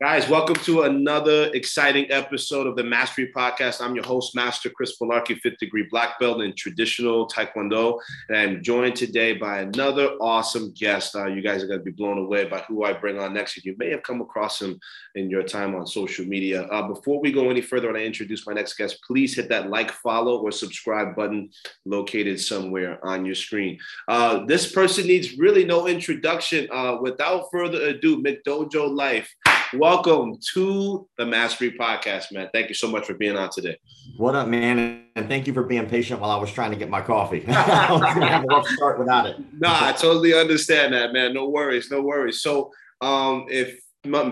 Guys, welcome to another exciting episode of the Mastery Podcast. I'm your host, Master Chris Palarkey, fifth degree black belt in traditional Taekwondo. And I'm joined today by another awesome guest. Uh, you guys are going to be blown away by who I bring on next. You may have come across him in your time on social media. Uh, before we go any further and I introduce my next guest, please hit that like, follow, or subscribe button located somewhere on your screen. Uh, this person needs really no introduction. Uh, without further ado, McDojo Life welcome to the Mastery Podcast, man. Thank you so much for being on today. What up, man? And thank you for being patient while I was trying to get my coffee. I was gonna have a rough start without it. Nah, I totally understand that, man. No worries, no worries. So, um, if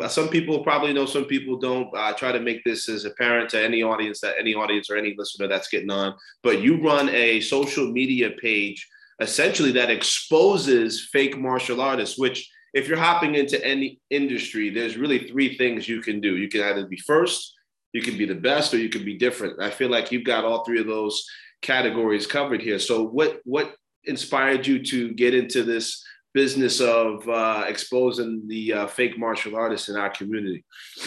some people probably know, some people don't. I try to make this as apparent to any audience that any audience or any listener that's getting on. But you run a social media page essentially that exposes fake martial artists, which if you're hopping into any industry, there's really three things you can do. You can either be first, you can be the best, or you can be different. I feel like you've got all three of those categories covered here. So what what inspired you to get into this business of uh, exposing the uh, fake martial artists in our community?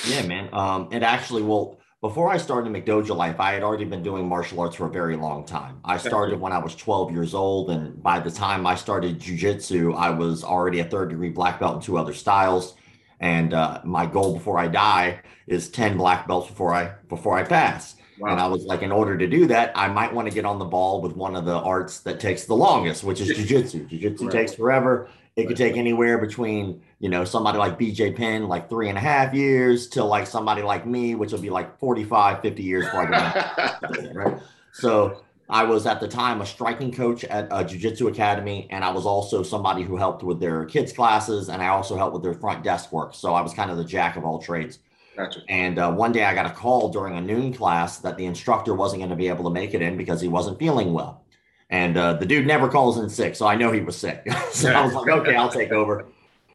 Yeah, man. Um, it actually will before I started McDojo Life, I had already been doing martial arts for a very long time. I started when I was 12 years old, and by the time I started jujitsu, I was already a third degree black belt in two other styles. And uh, my goal before I die is 10 black belts before I before I pass. Wow. And I was like, in order to do that, I might want to get on the ball with one of the arts that takes the longest, which is jujitsu. Jiu-jitsu right. takes forever. It could take anywhere between, you know, somebody like BJ Penn, like three and a half years, to like somebody like me, which will be like 45, 50 years right? So I was at the time a striking coach at a jiu-jitsu academy, and I was also somebody who helped with their kids' classes, and I also helped with their front desk work. So I was kind of the jack of all trades. Gotcha. And uh, one day I got a call during a noon class that the instructor wasn't going to be able to make it in because he wasn't feeling well. And uh, the dude never calls in sick, so I know he was sick. so I was like, okay, I'll take over.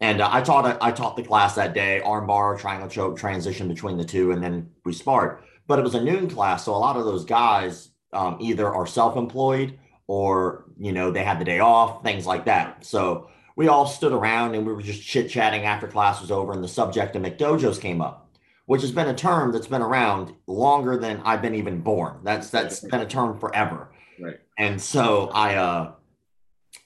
And uh, I taught I taught the class that day, armbar, triangle choke, transition between the two, and then we sparred. But it was a noon class, so a lot of those guys um, either are self-employed or you know they had the day off, things like that. So we all stood around and we were just chit chatting after class was over, and the subject of McDojos came up, which has been a term that's been around longer than I've been even born. That's that's been a term forever. Right. And so I, uh,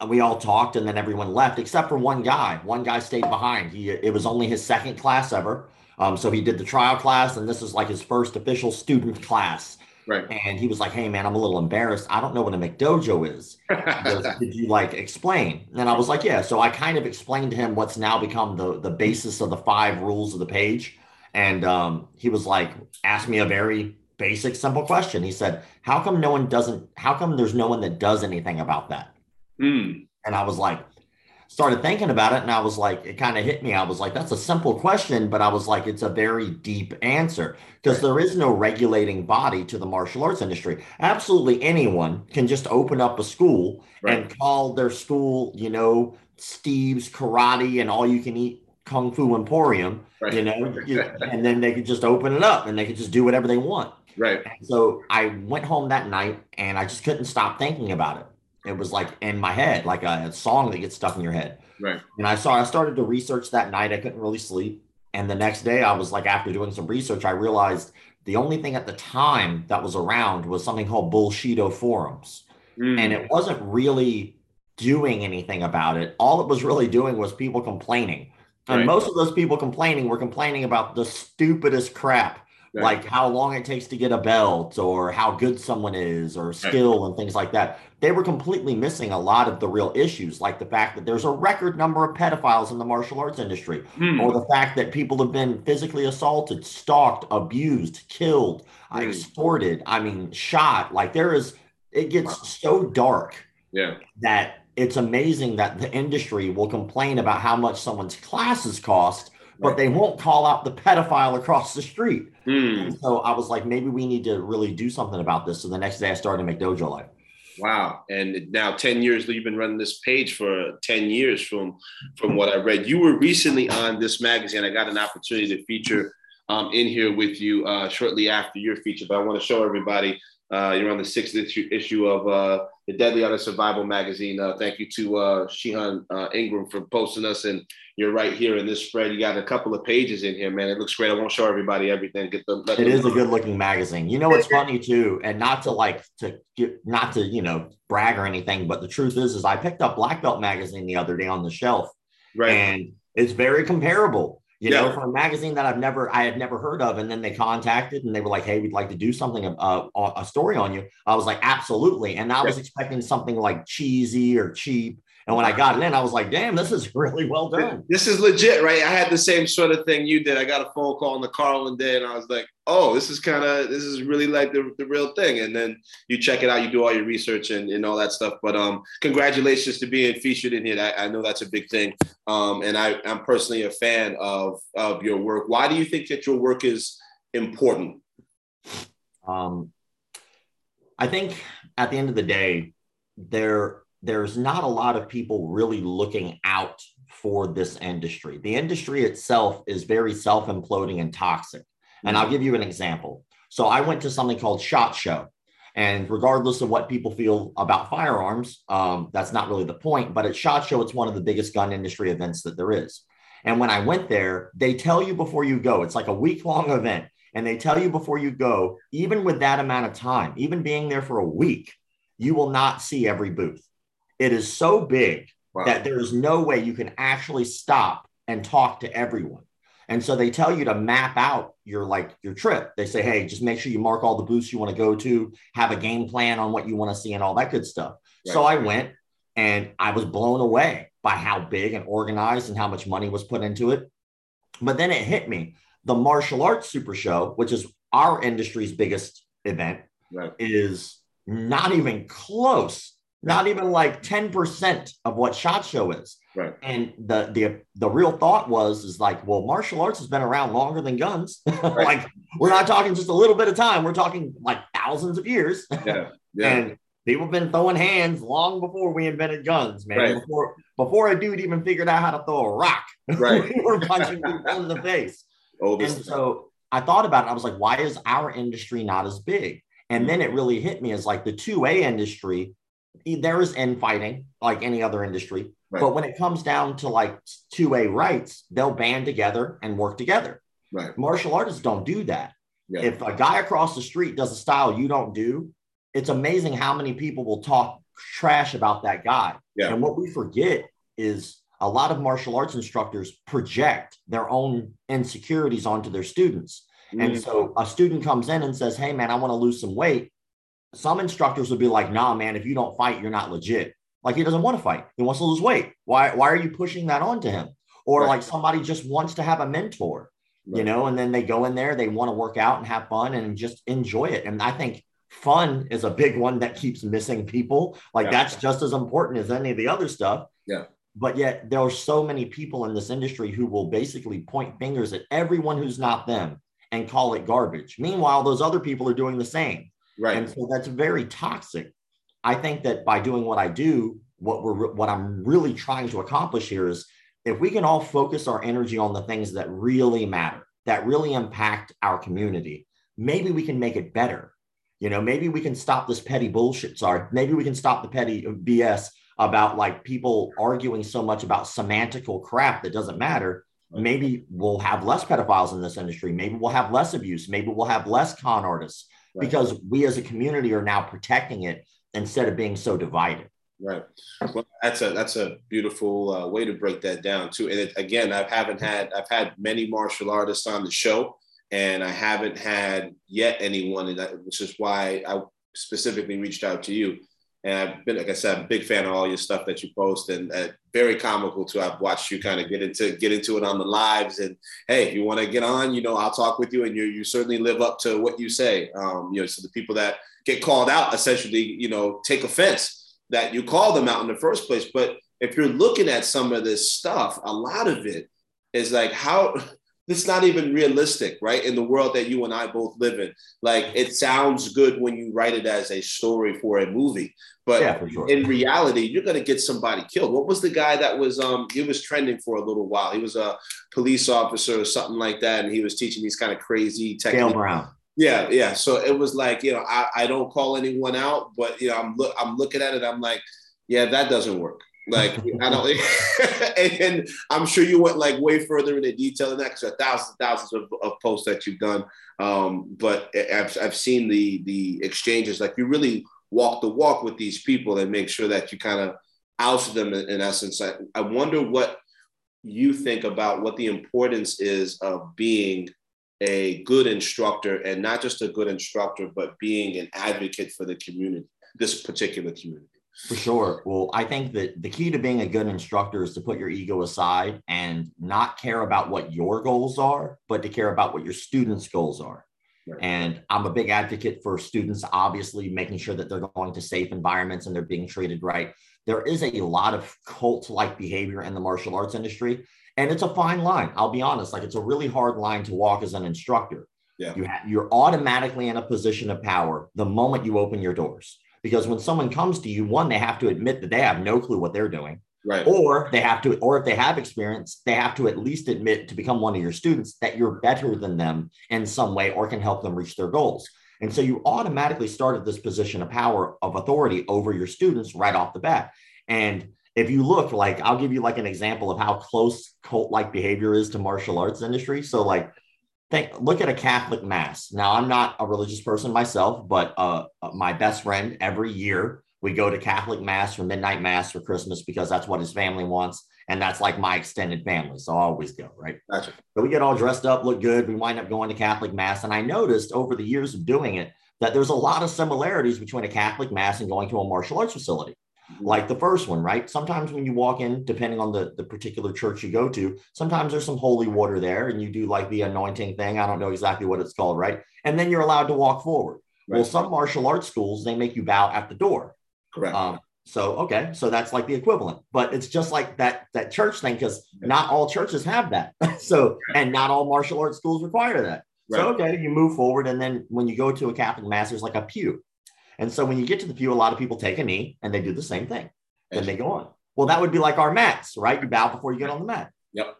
we all talked and then everyone left except for one guy. One guy stayed behind. He, it was only his second class ever. Um, so he did the trial class and this is like his first official student class. Right. And he was like, Hey man, I'm a little embarrassed. I don't know what a McDojo is. Goes, Did you like explain? And I was like, yeah. So I kind of explained to him what's now become the, the basis of the five rules of the page. And um, he was like, asked me a very basic, simple question. He said, How come no one doesn't, how come there's no one that does anything about that? Mm. And I was like, started thinking about it and I was like, it kind of hit me. I was like, that's a simple question, but I was like, it's a very deep answer because there is no regulating body to the martial arts industry. Absolutely anyone can just open up a school right. and call their school, you know, Steve's Karate and all you can eat Kung Fu Emporium, right. you know, and then they could just open it up and they could just do whatever they want. Right. And so I went home that night and I just couldn't stop thinking about it. It was like in my head, like a, a song that gets stuck in your head. Right. And I saw I started to research that night. I couldn't really sleep. And the next day I was like, after doing some research, I realized the only thing at the time that was around was something called Bullshido forums. Mm. And it wasn't really doing anything about it. All it was really doing was people complaining. And right. most of those people complaining were complaining about the stupidest crap Right. like how long it takes to get a belt or how good someone is or skill right. and things like that. They were completely missing a lot of the real issues, like the fact that there's a record number of pedophiles in the martial arts industry, mm. or the fact that people have been physically assaulted, stalked, abused, killed, mm. extorted, I mean, shot. Like there is, it gets wow. so dark yeah. that it's amazing that the industry will complain about how much someone's classes cost but they won't call out the pedophile across the street. Mm. So I was like, maybe we need to really do something about this. So the next day I started a McDojo Life. Wow. And now 10 years, you've been running this page for 10 years from, from what I read. You were recently on this magazine. I got an opportunity to feature um, in here with you uh, shortly after your feature, but I want to show everybody uh, you're on the sixth issue, issue of uh, the Deadly Art of Survival magazine. Uh, thank you to uh, Shihan uh, Ingram for posting us. And you're right here in this spread. You got a couple of pages in here, man. It looks great. I won't show everybody everything. Get the. It is a good looking magazine. You know what's funny too, and not to like to get not to you know brag or anything, but the truth is, is I picked up Black Belt magazine the other day on the shelf, right? And it's very comparable you yeah. know, for a magazine that I've never, I had never heard of. And then they contacted and they were like, Hey, we'd like to do something, uh, a story on you. I was like, absolutely. And I was expecting something like cheesy or cheap. And when I got it in, I was like, damn, this is really well done. This is legit, right? I had the same sort of thing you did. I got a phone call on the Carlin day and I was like, oh, this is kind of, this is really like the, the real thing. And then you check it out, you do all your research and, and all that stuff. But um, congratulations to being featured in here. I, I know that's a big thing. Um, and I, I'm personally a fan of, of your work. Why do you think that your work is important? Um, I think at the end of the day, there there's not a lot of people really looking out for this industry. The industry itself is very self imploding and toxic. And I'll give you an example. So I went to something called SHOT Show. And regardless of what people feel about firearms, um, that's not really the point. But at SHOT Show, it's one of the biggest gun industry events that there is. And when I went there, they tell you before you go, it's like a week long event. And they tell you before you go, even with that amount of time, even being there for a week, you will not see every booth. It is so big wow. that there is no way you can actually stop and talk to everyone. And so they tell you to map out your like your trip. They say, hey, just make sure you mark all the booths you want to go to, have a game plan on what you want to see and all that good stuff. Right. So I went and I was blown away by how big and organized and how much money was put into it. But then it hit me. The martial arts super show, which is our industry's biggest event, right. is not even close not even like 10% of what shot show is. Right. And the the the real thought was is like well martial arts has been around longer than guns. Right. like we're not talking just a little bit of time. We're talking like thousands of years. Yeah, yeah. and people have been throwing hands long before we invented guns man. Right. before before a dude even figured out how to throw a rock. Right. We were punching people in the face. Oldest and so i thought about it i was like why is our industry not as big? And mm-hmm. then it really hit me as like the 2a industry there is infighting like any other industry. Right. But when it comes down to like 2A rights, they'll band together and work together. Right. Martial artists don't do that. Yeah. If a guy across the street does a style you don't do, it's amazing how many people will talk trash about that guy. Yeah. And what we forget is a lot of martial arts instructors project their own insecurities onto their students. Mm-hmm. And so a student comes in and says, Hey, man, I want to lose some weight some instructors would be like, nah, man, if you don't fight, you're not legit. Like he doesn't want to fight. He wants to lose weight. Why, why are you pushing that onto him? Or right. like somebody just wants to have a mentor, right. you know, and then they go in there, they want to work out and have fun and just enjoy it. And I think fun is a big one that keeps missing people. Like yeah. that's just as important as any of the other stuff. Yeah. But yet there are so many people in this industry who will basically point fingers at everyone who's not them and call it garbage. Meanwhile, those other people are doing the same. Right. And so that's very toxic. I think that by doing what I do, what we're what I'm really trying to accomplish here is if we can all focus our energy on the things that really matter, that really impact our community, maybe we can make it better. You know, maybe we can stop this petty bullshit. Sorry, maybe we can stop the petty BS about like people arguing so much about semantical crap that doesn't matter. Maybe we'll have less pedophiles in this industry. Maybe we'll have less abuse. Maybe we'll have less con artists right. because we as a community are now protecting it instead of being so divided. Right. Well, that's a that's a beautiful uh, way to break that down too. And it, again, I haven't had I've had many martial artists on the show, and I haven't had yet anyone, that, which is why I specifically reached out to you. And I've been, like I said, I'm a big fan of all your stuff that you post, and uh, very comical too. I've watched you kind of get into get into it on the lives, and hey, if you want to get on, you know, I'll talk with you, and you you certainly live up to what you say. Um, you know, so the people that get called out essentially, you know, take offense that you call them out in the first place. But if you're looking at some of this stuff, a lot of it is like how it's not even realistic, right? In the world that you and I both live in. Like it sounds good when you write it as a story for a movie, but yeah, sure. in reality, you're gonna get somebody killed. What was the guy that was um he was trending for a little while? He was a police officer or something like that, and he was teaching these kind of crazy techniques. Brown. Yeah, yeah. So it was like, you know, I, I don't call anyone out, but you know, I'm look I'm looking at it, I'm like, yeah, that doesn't work. Like I don't, and, I'm sure you went like way further into detail than that because thousands thousands of, of, posts that you've done. Um, but I've, I've seen the the exchanges. Like you really walk the walk with these people and make sure that you kind of oust them in, in essence. I, I wonder what you think about what the importance is of being a good instructor and not just a good instructor, but being an advocate for the community, this particular community. For sure. Well, I think that the key to being a good instructor is to put your ego aside and not care about what your goals are, but to care about what your students' goals are. And I'm a big advocate for students, obviously, making sure that they're going to safe environments and they're being treated right. There is a lot of cult like behavior in the martial arts industry. And it's a fine line. I'll be honest, like it's a really hard line to walk as an instructor. Yeah. You ha- you're automatically in a position of power the moment you open your doors. Because when someone comes to you, one, they have to admit that they have no clue what they're doing. Right. Or they have to, or if they have experience, they have to at least admit to become one of your students that you're better than them in some way or can help them reach their goals. And so you automatically start at this position of power of authority over your students right off the bat. And if you look like i'll give you like an example of how close cult like behavior is to martial arts industry so like think look at a catholic mass. Now i'm not a religious person myself but uh, uh, my best friend every year we go to catholic mass for midnight mass for christmas because that's what his family wants and that's like my extended family so i always go right? Gotcha. so we get all dressed up look good we wind up going to catholic mass and i noticed over the years of doing it that there's a lot of similarities between a catholic mass and going to a martial arts facility like the first one, right? Sometimes when you walk in, depending on the, the particular church you go to, sometimes there's some holy water there and you do like the anointing thing. I don't know exactly what it's called, right? And then you're allowed to walk forward. Right. Well, some martial arts schools, they make you bow at the door. Correct. Um, so okay, so that's like the equivalent, but it's just like that that church thing because not all churches have that. so and not all martial arts schools require that. Right. So okay, you move forward, and then when you go to a Catholic mass, there's like a pew, and so when you get to the pew, a lot of people take a knee and they do the same thing. Then they go on. Well, that would be like our mats, right? You bow before you get on the mat. Yep.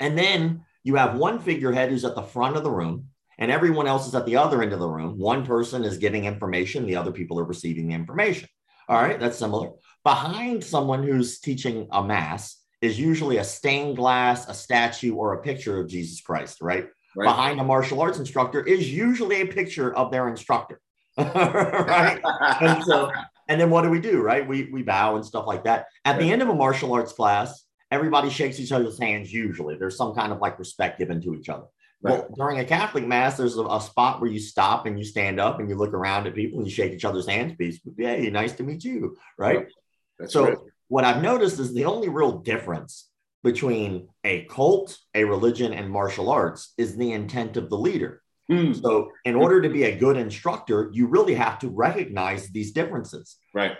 And then you have one figurehead who's at the front of the room, and everyone else is at the other end of the room. One person is giving information, the other people are receiving the information. All right, that's similar. Behind someone who's teaching a mass is usually a stained glass, a statue, or a picture of Jesus Christ, right? right? Behind a martial arts instructor is usually a picture of their instructor. right? and so, and then what do we do? Right? We we bow and stuff like that. At the end of a martial arts class, everybody shakes each other's hands. Usually, there's some kind of like respect given to each other. Right. Well, during a Catholic mass, there's a, a, spot where you stop and you stand up and you look around at people and you shake each other's hands. Peace, hey, nice to meet you. Right. so right. what I've noticed is the only real difference between a cult, a religion, and martial arts is the intent of the leader. Mm. So, in order to be a good instructor, you really have to recognize these differences. Right.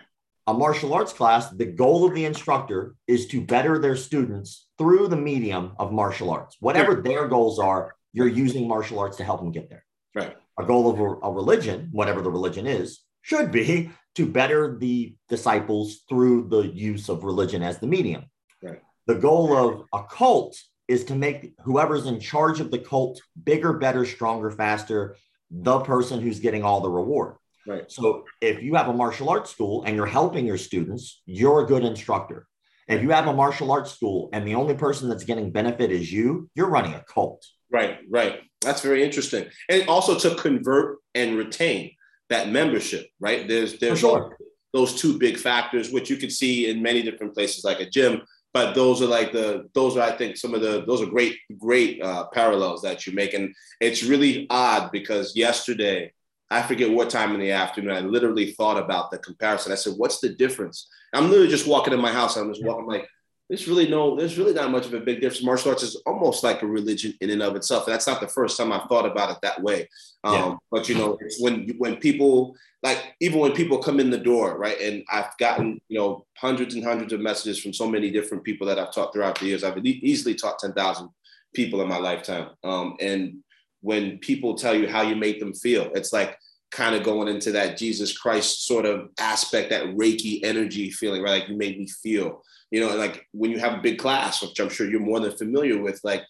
A martial arts class, the goal of the instructor is to better their students through the medium of martial arts. Whatever their goals are, you're using martial arts to help them get there. Right. A goal of a, a religion, whatever the religion is, should be to better the disciples through the use of religion as the medium. Right. The goal of a cult is to make whoever's in charge of the cult bigger, better, stronger, faster, the person who's getting all the reward. Right. So if you have a martial arts school and you're helping your students, you're a good instructor. If you have a martial arts school and the only person that's getting benefit is you, you're running a cult. Right, right. That's very interesting. And also to convert and retain that membership, right? There's there's sure. those two big factors, which you can see in many different places, like a gym but those are like the those are I think some of the those are great great uh, parallels that you make, and it's really odd because yesterday I forget what time in the afternoon I literally thought about the comparison. I said, "What's the difference?" I'm literally just walking in my house. I'm just walking like there's really no, there's really not much of a big difference. Martial arts is almost like a religion in and of itself. And that's not the first time I've thought about it that way. Um, yeah. But you know, it's when when people like even when people come in the door, right? And I've gotten you know hundreds and hundreds of messages from so many different people that I've taught throughout the years. I've easily taught ten thousand people in my lifetime. Um, and when people tell you how you make them feel, it's like kind of going into that Jesus Christ sort of aspect, that Reiki energy feeling, right? Like you made me feel you know, like when you have a big class, which I'm sure you're more than familiar with, like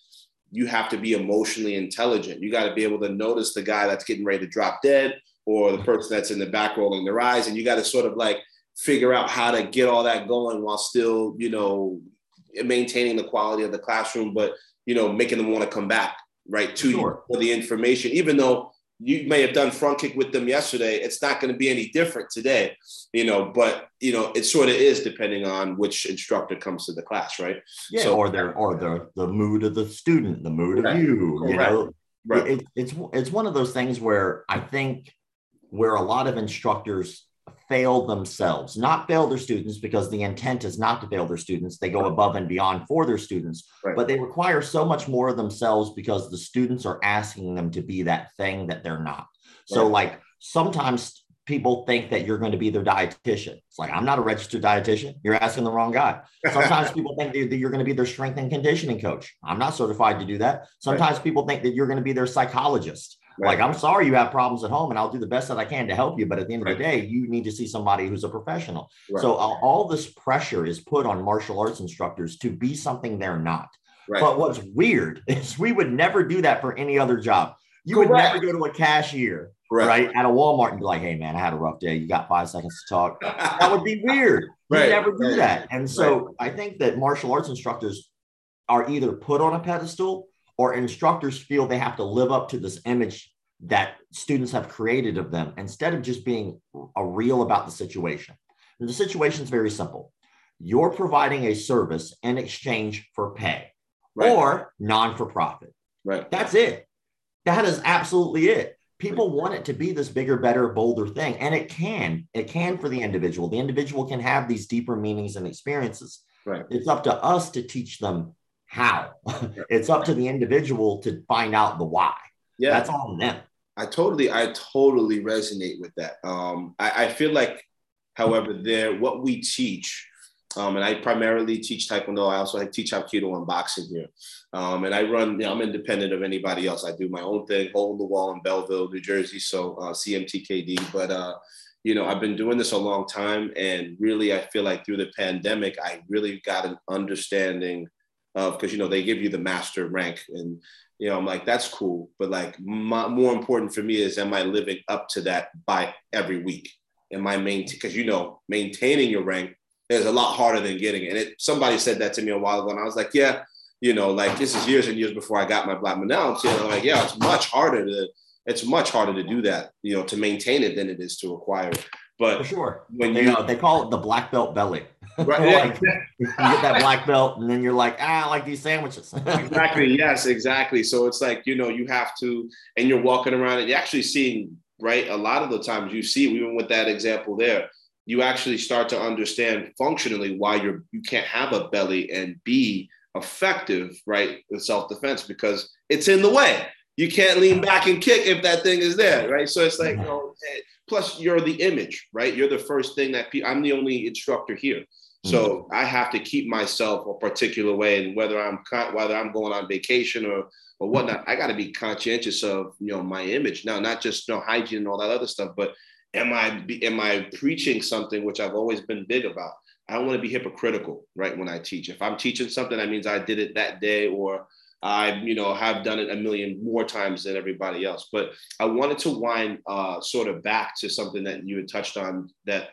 you have to be emotionally intelligent. You got to be able to notice the guy that's getting ready to drop dead or the person that's in the back rolling their eyes. And you got to sort of like figure out how to get all that going while still, you know, maintaining the quality of the classroom, but, you know, making them want to come back right to sure. you for the information, even though you may have done front kick with them yesterday. It's not going to be any different today, you know, but you know, it sort of is depending on which instructor comes to the class, right? Yeah, so, or their or the the mood of the student, the mood of you, Correct. you know. Right. It, it's it's one of those things where I think where a lot of instructors fail themselves, not fail their students because the intent is not to fail their students. They go above and beyond for their students, right. but they require so much more of themselves because the students are asking them to be that thing that they're not. Right. So, like, sometimes people think that you're going to be their dietitian. It's like, I'm not a registered dietitian. You're asking the wrong guy. Sometimes people think that you're going to be their strength and conditioning coach. I'm not certified to do that. Sometimes right. people think that you're going to be their psychologist. Right. Like, I'm sorry you have problems at home and I'll do the best that I can to help you. But at the end right. of the day, you need to see somebody who's a professional. Right. So, uh, all this pressure is put on martial arts instructors to be something they're not. But what's weird is we would never do that for any other job. You Correct. would never go to a cashier, right. at a Walmart and be like, hey, man, I had a rough day. You got five seconds to talk. that would be weird. You never do that. And so, I think that martial arts instructors are either put on a pedestal or instructors feel they have to live up to this image that students have created of them instead of just being a real about the situation. And the situation is very simple. You're providing a service in exchange for pay right. or non for profit. Right. That's it. That is absolutely it. People want it to be this bigger, better, bolder thing. And it can. It can for the individual. The individual can have these deeper meanings and experiences. Right. It's up to us to teach them how. it's up to the individual to find out the why. Yeah. That's on them. I totally, I totally resonate with that. Um, I, I feel like, however, there what we teach, um, and I primarily teach Taekwondo. I also teach Aikido and boxing here, um, and I run. You know, I'm independent of anybody else. I do my own thing, hole in the wall in Belleville, New Jersey. So uh, CMTKD, but. Uh, you know, I've been doing this a long time, and really, I feel like through the pandemic, I really got an understanding of because you know they give you the master rank, and you know, I'm like that's cool, but like my, more important for me is am I living up to that by every week? Am I maintain because you know maintaining your rank is a lot harder than getting it. And it, somebody said that to me a while ago, and I was like, yeah, you know, like this is years and years before I got my black belt. Now I'm like, yeah, it's much harder to it's much harder to do that, you know, to maintain it than it is to acquire it. But For sure, when you, know, they call it the black belt belly. Right. like, you get that black belt, and then you're like, ah, I like these sandwiches. exactly. Yes. Exactly. So it's like you know you have to, and you're walking around, and you're actually seeing right. A lot of the times you see, even with that example there, you actually start to understand functionally why you're you can't have a belly and be effective right with self defense because it's in the way. You can't lean back and kick if that thing is there, right? So it's like, you know, plus you're the image, right? You're the first thing that pe- I'm the only instructor here. So mm-hmm. I have to keep myself a particular way, and whether I'm whether I'm going on vacation or or whatnot, I got to be conscientious of you know my image now, not just you know hygiene and all that other stuff, but am I am I preaching something which I've always been big about? I don't want to be hypocritical, right? When I teach, if I'm teaching something, that means I did it that day, or I, you know, have done it a million more times than everybody else. But I wanted to wind uh, sort of back to something that you had touched on that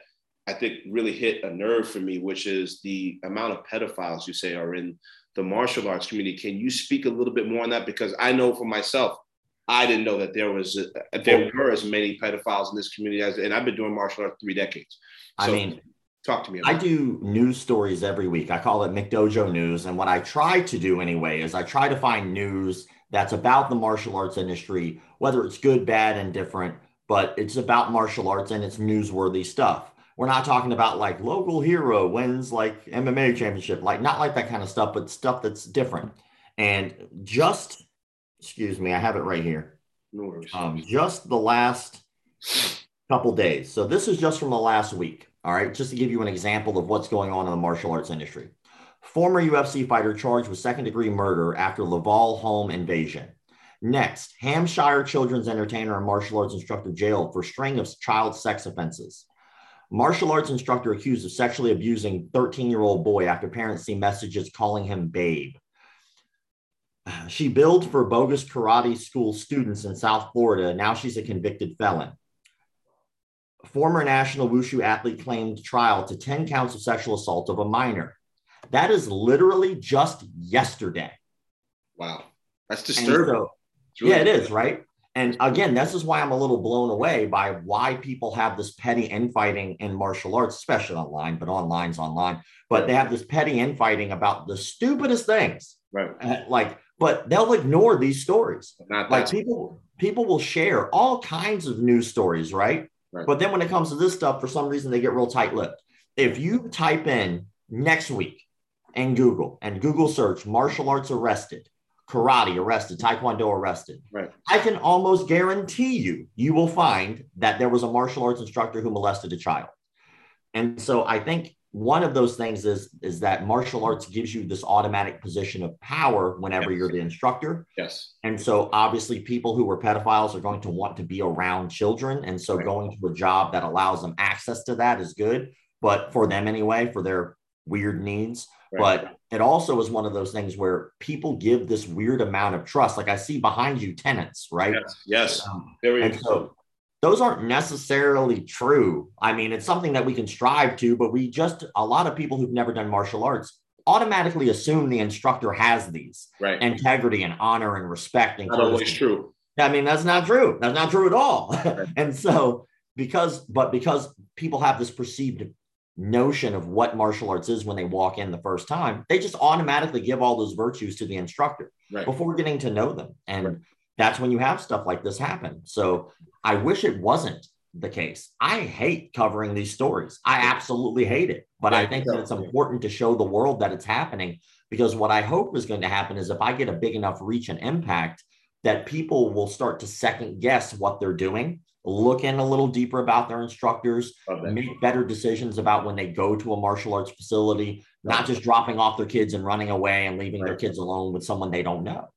I think really hit a nerve for me, which is the amount of pedophiles you say are in the martial arts community. Can you speak a little bit more on that? Because I know for myself, I didn't know that there was a, there were as many pedophiles in this community as, and I've been doing martial arts three decades. So, I mean, talk to me. I do news stories every week. I call it McDojo News, and what I try to do anyway is I try to find news that's about the martial arts industry, whether it's good, bad, and different. But it's about martial arts and it's newsworthy stuff. We're not talking about like local hero wins like MMA championship, like not like that kind of stuff, but stuff that's different. And just, excuse me, I have it right here. Um, just the last couple days. So this is just from the last week. All right, just to give you an example of what's going on in the martial arts industry. Former UFC fighter charged with second degree murder after Laval home invasion. Next, Hampshire children's entertainer and martial arts instructor jailed for string of child sex offenses. Martial arts instructor accused of sexually abusing 13 year old boy after parents see messages calling him babe. She billed for bogus karate school students in South Florida. Now she's a convicted felon. Former national wushu athlete claimed trial to 10 counts of sexual assault of a minor. That is literally just yesterday. Wow. That's disturbing. So, really yeah, it is, right? And again, this is why I'm a little blown away by why people have this petty infighting in martial arts, especially online, but online's online. But they have this petty infighting about the stupidest things. Right. Uh, like, but they'll ignore these stories. Not like people, people will share all kinds of news stories, right? Right? But then when it comes to this stuff, for some reason they get real tight-lipped. If you type in next week and Google and Google search martial arts arrested, karate arrested, taekwondo arrested. Right. I can almost guarantee you, you will find that there was a martial arts instructor who molested a child. And so I think one of those things is is that martial arts gives you this automatic position of power whenever yes. you're the instructor. Yes. And so obviously people who are pedophiles are going to want to be around children and so right. going to a job that allows them access to that is good, but for them anyway for their weird needs. Right. But it also is one of those things where people give this weird amount of trust. Like I see behind you tenets, right? Yes. yes. Um, Very and so those aren't necessarily true. I mean, it's something that we can strive to, but we just a lot of people who've never done martial arts automatically assume the instructor has these right. integrity and honor and respect. And not always true. I mean, that's not true. That's not true at all. Right. and so because, but because people have this perceived notion of what martial arts is when they walk in the first time, they just automatically give all those virtues to the instructor right. before getting to know them. And. That's when you have stuff like this happen. So I wish it wasn't the case. I hate covering these stories. I absolutely hate it. But I think that it's important to show the world that it's happening because what I hope is going to happen is if I get a big enough reach and impact, that people will start to second guess what they're doing look in a little deeper about their instructors, make better decisions about when they go to a martial arts facility, not just dropping off their kids and running away and leaving right. their kids alone with someone they don't know.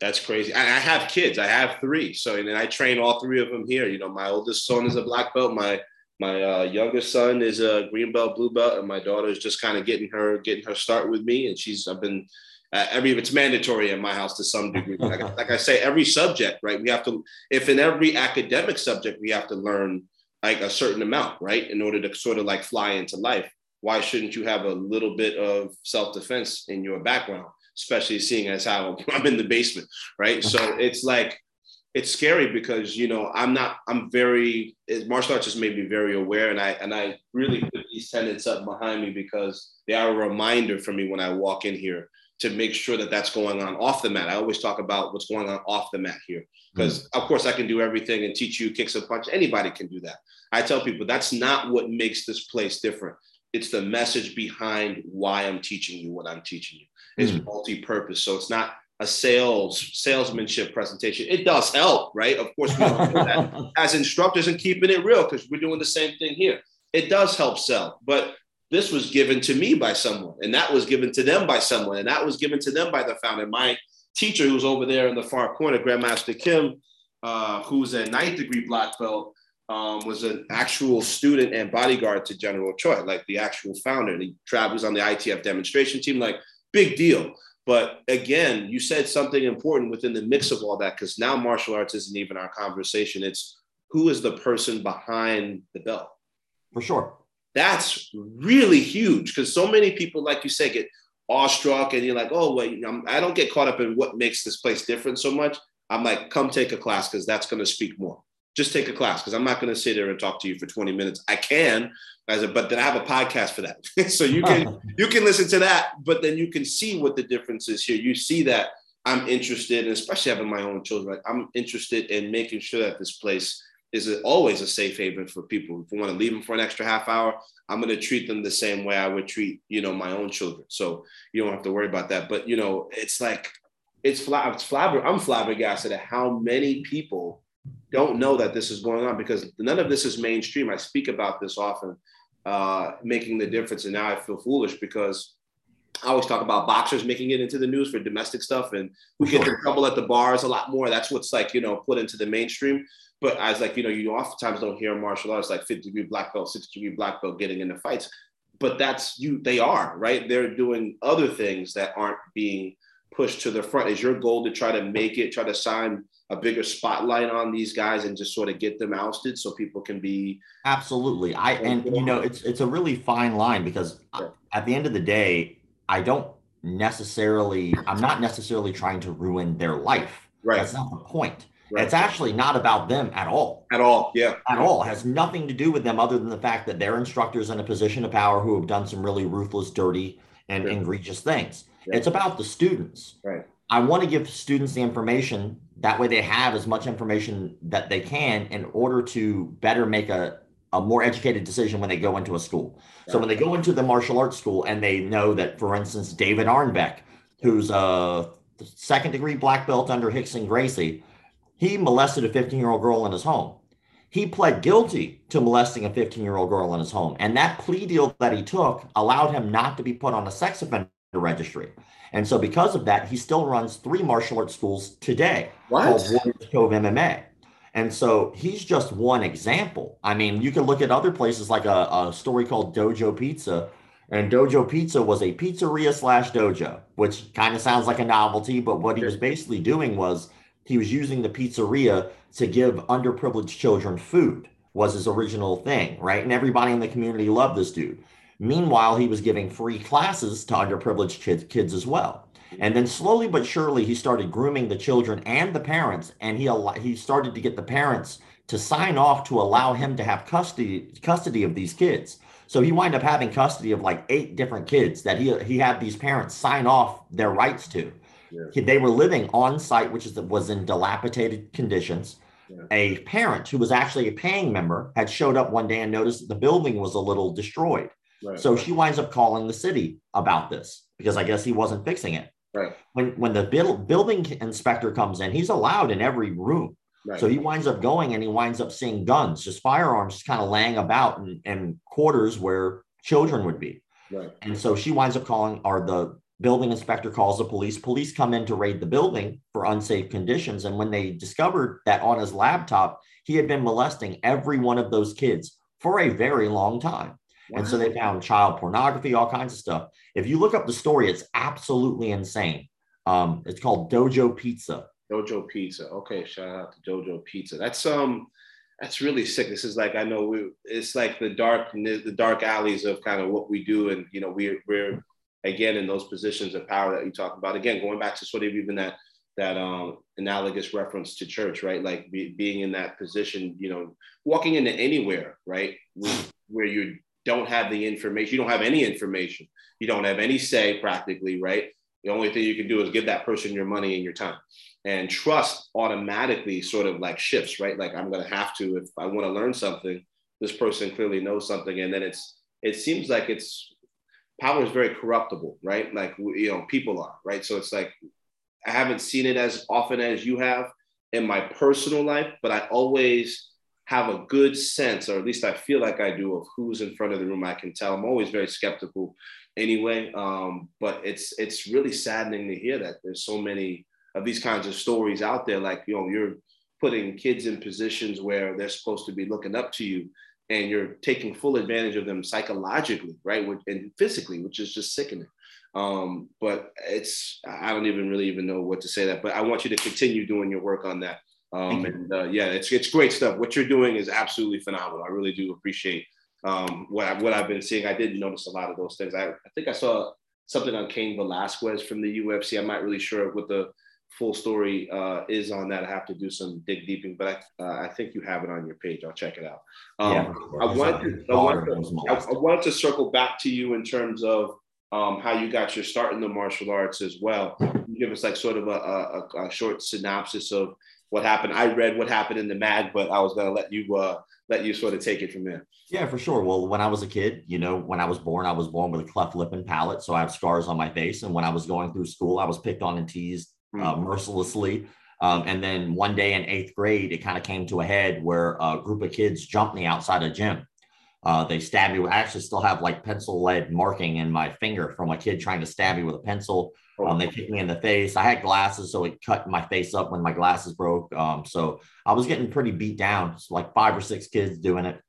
That's crazy. I, I have kids. I have three. So and I train all three of them here. You know, my oldest son is a black belt. My my uh, youngest son is a green belt, blue belt, and my daughter is just kind of getting her getting her start with me. And she's I've been uh, every it's mandatory in my house to some degree. Like, like, I say, every subject, right? We have to, if in every academic subject we have to learn like a certain amount, right, in order to sort of like fly into life. Why shouldn't you have a little bit of self defense in your background, especially seeing as how I'm in the basement, right? So it's like it's scary because you know I'm not I'm very martial arts has made me very aware and I and I really put these tenets up behind me because they are a reminder for me when I walk in here to make sure that that's going on off the mat. I always talk about what's going on off the mat here because, mm. of course, I can do everything and teach you kicks and punch. Anybody can do that. I tell people that's not what makes this place different. It's the message behind why I'm teaching you what I'm teaching you. It's mm. multi-purpose, so it's not a sales salesmanship presentation. It does help, right? Of course, we don't do that as instructors and keeping it real because we're doing the same thing here. It does help sell, but this was given to me by someone, and that was given to them by someone, and that was given to them by the founder. My teacher, who's over there in the far corner, Grandmaster Kim, uh, who's a ninth degree black belt, um, was an actual student and bodyguard to General Choi, like the actual founder. And he travels on the ITF demonstration team, like big deal. But again, you said something important within the mix of all that, because now martial arts isn't even our conversation. It's who is the person behind the belt. For sure that's really huge because so many people, like you say, get awestruck and you're like, oh, wait, I don't get caught up in what makes this place different so much. I'm like, come take a class because that's going to speak more. Just take a class because I'm not going to sit there and talk to you for 20 minutes. I can, as a, but then I have a podcast for that, so you can you can listen to that. But then you can see what the difference is here. You see that I'm interested, and especially having my own children, like I'm interested in making sure that this place is always a safe haven for people. If we want to leave them for an extra half hour, I'm going to treat them the same way I would treat, you know, my own children. So you don't have to worry about that. But you know, it's like it's, flab- it's flabber. I'm flabbergasted at how many people don't know that this is going on because none of this is mainstream. I speak about this often, uh, making the difference, and now I feel foolish because I always talk about boxers making it into the news for domestic stuff, and we get in trouble at the bars a lot more. That's what's like, you know, put into the mainstream. But as like, you know, you oftentimes don't hear martial arts like 50 degree black belt, 60 degree black belt getting into fights. But that's you, they are, right? They're doing other things that aren't being pushed to the front? Is your goal to try to make it, try to sign a bigger spotlight on these guys and just sort of get them ousted so people can be absolutely. I and you. know it's it's a really fine line because yeah. at the end of the day i don't necessarily i'm not necessarily trying to ruin their life. Right. That's not the point. Right. it's actually not about them at all. At all. Yeah. At all. It has nothing to do with them other than the fact that they're instructors in a position of power who have done some really ruthless dirty and yeah. egregious things yeah. it's about the students right I want to give students the information that way they have as much information that they can in order to better make a, a more educated decision when they go into a school. So when they go into the martial arts school and they know that, for instance, David Arnbeck, who's a second degree black belt under Rickson Gracie, he molested a 15 year old girl in his home. He pled guilty to molesting a 15 year old girl in his home. And that plea deal that he took allowed him not to be put on a sex offender registry. And so, because of that, he still runs three martial arts schools today what? called Warriors Cove MMA. And so he's just one example. I mean, you can look at other places like a, a story called Dojo Pizza. And Dojo Pizza was a pizzeria slash dojo, which kind of sounds like a novelty. But what he was basically doing was he was using the pizzeria to give underprivileged children food, was his original thing, right? And everybody in the community loved this dude. Meanwhile, he was giving free classes to underprivileged kids, kids as well. And then slowly but surely, he started grooming the children and the parents, and he he started to get the parents to sign off to allow him to have custody custody of these kids. So he wound up having custody of like eight different kids that he he had these parents sign off their rights to. Yeah. They were living on site, which is was in dilapidated conditions. Yeah. A parent who was actually a paying member had showed up one day and noticed that the building was a little destroyed. Right. So she winds up calling the city about this because I guess he wasn't fixing it. Right. When when the build, building inspector comes in, he's allowed in every room. Right. So he winds up going and he winds up seeing guns, just firearms, just kind of laying about in, in quarters where children would be. Right. And so she winds up calling, or the building inspector calls the police. Police come in to raid the building for unsafe conditions. And when they discovered that on his laptop, he had been molesting every one of those kids for a very long time. Wow. And so they found child pornography, all kinds of stuff. If you look up the story, it's absolutely insane. Um, it's called Dojo Pizza. Dojo Pizza. Okay, shout out to Dojo Pizza. That's um, that's really sick. This is like I know we. It's like the dark, the dark alleys of kind of what we do, and you know we're we're again in those positions of power that you talk about. Again, going back to sort of even that that um, analogous reference to church, right? Like be, being in that position, you know, walking into anywhere, right, where you're don't have the information. You don't have any information. You don't have any say practically, right? The only thing you can do is give that person your money and your time. And trust automatically sort of like shifts, right? Like I'm to have to, if I want to learn something, this person clearly knows something. And then it's, it seems like it's, power is very corruptible, right? Like, you know, people are, right? So it's like, I haven't seen it as often as you have in my personal life, but I always, have a good sense, or at least I feel like I do, of who's in front of the room. I can tell. I'm always very skeptical, anyway. Um, but it's it's really saddening to hear that there's so many of these kinds of stories out there. Like you know, you're putting kids in positions where they're supposed to be looking up to you, and you're taking full advantage of them psychologically, right, and physically, which is just sickening. Um, but it's I don't even really even know what to say that. But I want you to continue doing your work on that um, and uh, yeah, it's it's great stuff. What you're doing is absolutely phenomenal. I really do appreciate um, what I, what I've been seeing. I did notice a lot of those things. I, I think I saw something on Cain Velasquez from the UFC. I'm not really sure what the full story uh, is on that. I have to do some dig deeping, but I, uh, I think you have it on your page. I'll check it out. Um, yeah, I, wanted to, I, wanted to, I, wanted to circle back to you in terms of um, how you got your start in the martial arts as well. Give us like sort of a, a, a short synopsis of what happened. I read what happened in the mag, but I was going to let you uh, let you sort of take it from there. Yeah, for sure. Well, when I was a kid, you know, when I was born, I was born with a cleft lip and palate, so I have scars on my face. And when I was going through school, I was picked on and teased uh, mm-hmm. mercilessly. Um, and then one day in eighth grade, it kind of came to a head where a group of kids jumped me outside a gym. Uh, they stabbed me. I actually still have like pencil lead marking in my finger from a kid trying to stab me with a pencil. Um, they kicked me in the face. I had glasses, so it cut my face up when my glasses broke. Um, so I was getting pretty beat down. It's like five or six kids doing it.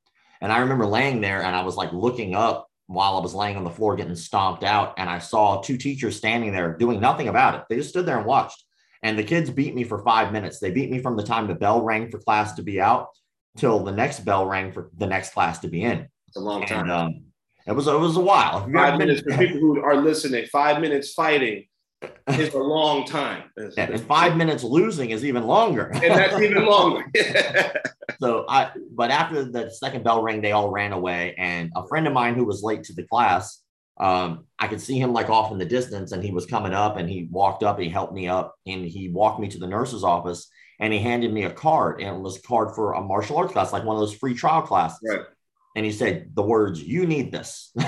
And I remember laying there and I was like looking up while I was laying on the floor getting stomped out, and I saw two teachers standing there doing nothing about it. They just stood there and watched. And the kids beat me for five minutes. They beat me from the time the bell rang for class to be out till the next bell rang for the next class to be in. It's a long time. And, um, it was it was a while. Five minutes for people who are listening. Five minutes fighting is a long time. Yeah, and five minutes losing is even longer. and that's even longer. so I, but after the second bell rang, they all ran away. And a friend of mine who was late to the class, um, I could see him like off in the distance, and he was coming up, and he walked up, and he helped me up, and he walked me to the nurse's office, and he handed me a card, and it was a card for a martial arts class, like one of those free trial classes. Right. And he said the words you need this.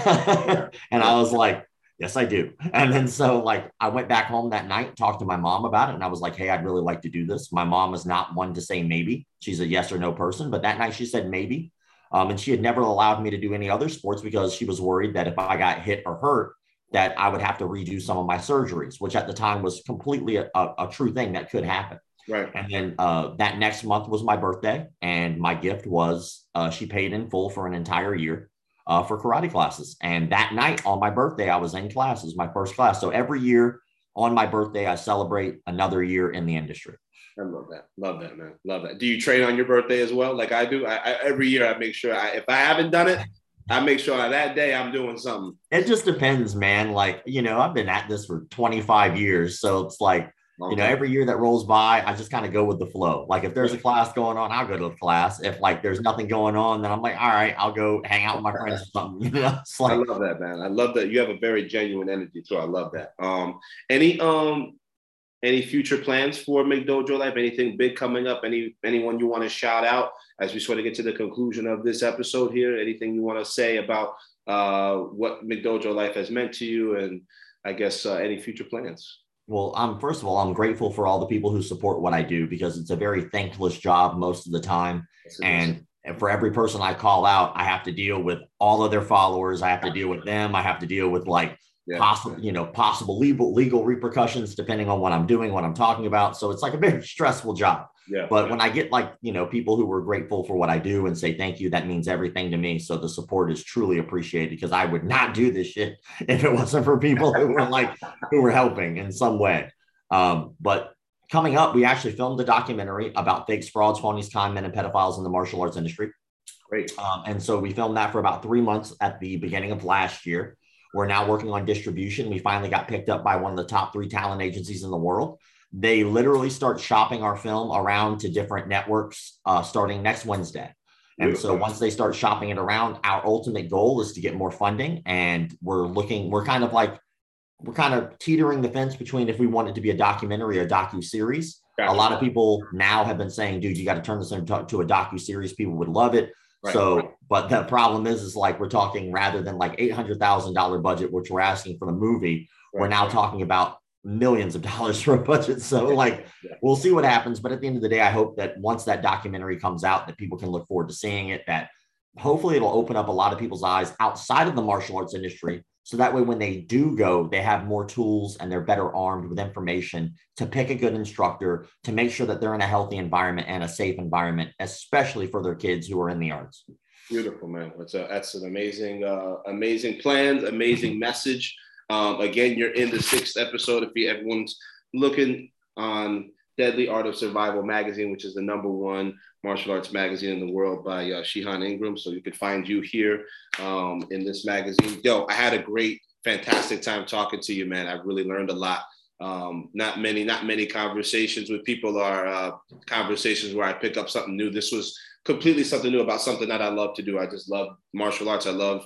And i was like yes i do. And then so like i went back home that night talked to my mom about it and i was like hey i'd really like to do this. My mom is not one to say maybe. She's a yes or no person but that night she said maybe. Um, and she had never allowed me to do any other sports because she was worried that if i got hit or hurt that i would have to redo some of my surgeries which at the time was completely a, a, a true thing that could happen Right. And then uh, that next month was my birthday, and my gift was uh, she paid in full for an entire year uh, for karate classes. And that night on my birthday, I was in classes, my first class. So every year on my birthday, I celebrate another year in the industry. I love that. Love that, man. Love that. Do you train on your birthday as well? Like I do. I, I, every year, I make sure I, if I haven't done it, I make sure on that day I'm doing something. It just depends, man. Like, you know, I've been at this for 25 years. So it's like. You know, every year that rolls by, I just kind of go with the flow. Like if there's a class going on, I'll go to the class. If like there's nothing going on, then I'm like, all right, I'll go hang out with my friends or something. You know, like, I love that, man. I love that you have a very genuine energy too. I love that. Um, any um any future plans for McDojo Life? Anything big coming up? Any anyone you want to shout out as we sort of get to the conclusion of this episode here? Anything you want to say about uh, what McDojo Life has meant to you, and I guess uh, any future plans? Well, I'm first of all, I'm grateful for all the people who support what I do because it's a very thankless job most of the time. And, and for every person I call out, I have to deal with all of their followers. I have to deal with them. I have to deal with like yeah, possible, yeah. you know, possible legal legal repercussions depending on what I'm doing, what I'm talking about. So it's like a very stressful job. Yeah. But yeah. when I get like, you know, people who are grateful for what I do and say thank you, that means everything to me. So the support is truly appreciated because I would not do this shit if it wasn't for people who were like who were helping in some way. Um, but coming up, we actually filmed a documentary about fakes, frauds, phonies, con men, and pedophiles in the martial arts industry. Great. Um, and so we filmed that for about three months at the beginning of last year. We're now working on distribution. We finally got picked up by one of the top three talent agencies in the world. They literally start shopping our film around to different networks uh, starting next Wednesday. And so once they start shopping it around, our ultimate goal is to get more funding. And we're looking, we're kind of like, we're kind of teetering the fence between if we want it to be a documentary or a docu series. Gotcha. A lot of people now have been saying, dude, you got to turn this into a docu series. People would love it. Right. So, but the problem is, is like we're talking rather than like eight hundred thousand dollar budget, which we're asking for the movie, right. we're now talking about millions of dollars for a budget. So like yeah. we'll see what happens. But at the end of the day, I hope that once that documentary comes out, that people can look forward to seeing it, that hopefully it'll open up a lot of people's eyes outside of the martial arts industry. So that way, when they do go, they have more tools and they're better armed with information to pick a good instructor to make sure that they're in a healthy environment and a safe environment, especially for their kids who are in the arts. Beautiful, man. That's, a, that's an amazing, uh, amazing plan, amazing message. Um, again, you're in the sixth episode. If you, everyone's looking on Deadly Art of Survival magazine, which is the number one martial arts magazine in the world by uh, Shihan Ingram. So you can find you here um, in this magazine. Yo, I had a great, fantastic time talking to you, man. I really learned a lot. Um, not many, not many conversations with people are uh, conversations where I pick up something new. This was completely something new about something that I love to do. I just love martial arts. I love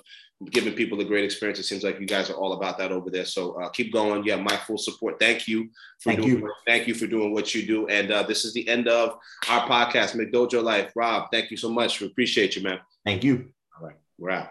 giving people a great experience. It seems like you guys are all about that over there. So uh, keep going. Yeah, my full support. Thank you for thank doing. You. Thank you for doing what you do. And uh, this is the end of our podcast, McDojo Life. Rob, thank you so much. We appreciate you, man. Thank you. All right, we're out.